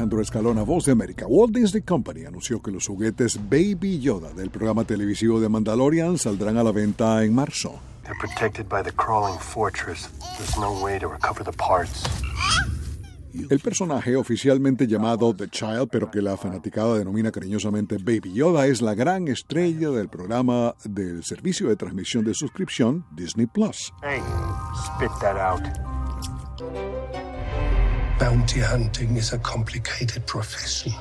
Alejandro Escalona, Voz de América. Walt Disney Company anunció que los juguetes Baby Yoda del programa televisivo de Mandalorian saldrán a la venta en marzo. They're protected by the crawling fortress. There's no way to recover the parts. El personaje oficialmente llamado The Child, pero que la fanaticada denomina cariñosamente Baby Yoda, es la gran estrella del programa del servicio de transmisión de suscripción Disney Plus. Hey, spit that out. Bounty hunting is a complicated profession.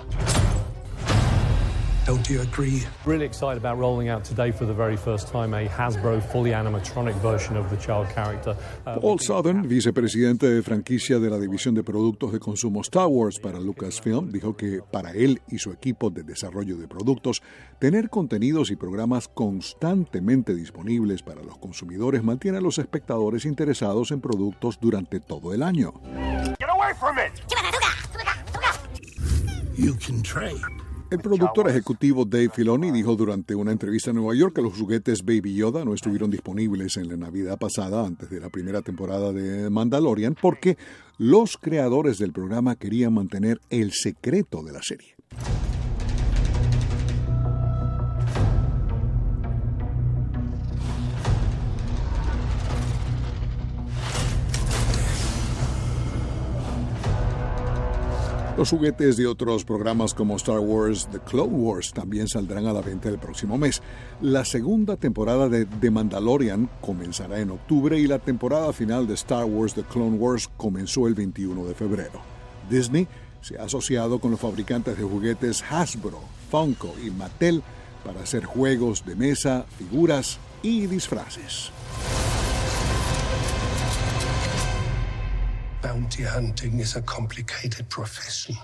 Don't you agree? Really excited about rolling out today for the very first time a Hasbro fully animatronic version of the child character. Uh, Paul Southern, vicepresidente de franquicia de la división de productos de consumo Star Wars para Lucasfilm, dijo que para él y su equipo de desarrollo de productos, tener contenidos y programas constantemente disponibles para los consumidores mantiene a los espectadores interesados en productos durante todo el año. You can. El productor ejecutivo Dave Filoni dijo durante una entrevista en Nueva York que los juguetes Baby Yoda no estuvieron disponibles en la Navidad pasada, antes de la primera temporada de Mandalorian, porque los creadores del programa querían mantener el secreto de la serie. Los juguetes de otros programas como Star Wars The Clone Wars también saldrán a la venta el próximo mes. La segunda temporada de The Mandalorian comenzará en octubre y la temporada final de Star Wars The Clone Wars comenzó el 21 de febrero. Disney se ha asociado con los fabricantes de juguetes Hasbro, Funko y Mattel para hacer juegos de mesa, figuras y disfraces. Bounty hunting is a complicated profession.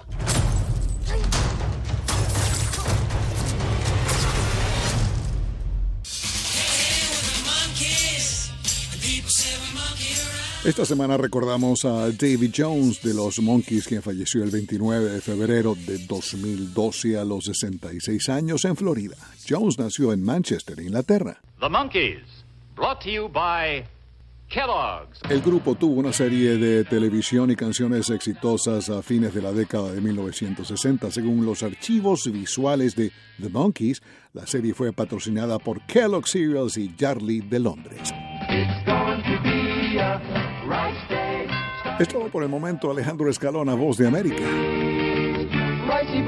Esta semana recordamos a David Jones de los Monkeys, quien falleció el 29 de febrero de 2012 a los 66 años en Florida. Jones nació en Manchester, Inglaterra. The Monkeys, brought to you by Kellogg's. El grupo tuvo una serie de televisión y canciones exitosas a fines de la década de 1960. Según los archivos visuales de The Monkeys, la serie fue patrocinada por Kellogg Cereals y Yardley de Londres. Es todo por el momento, Alejandro Escalona, Voz de América. Ricey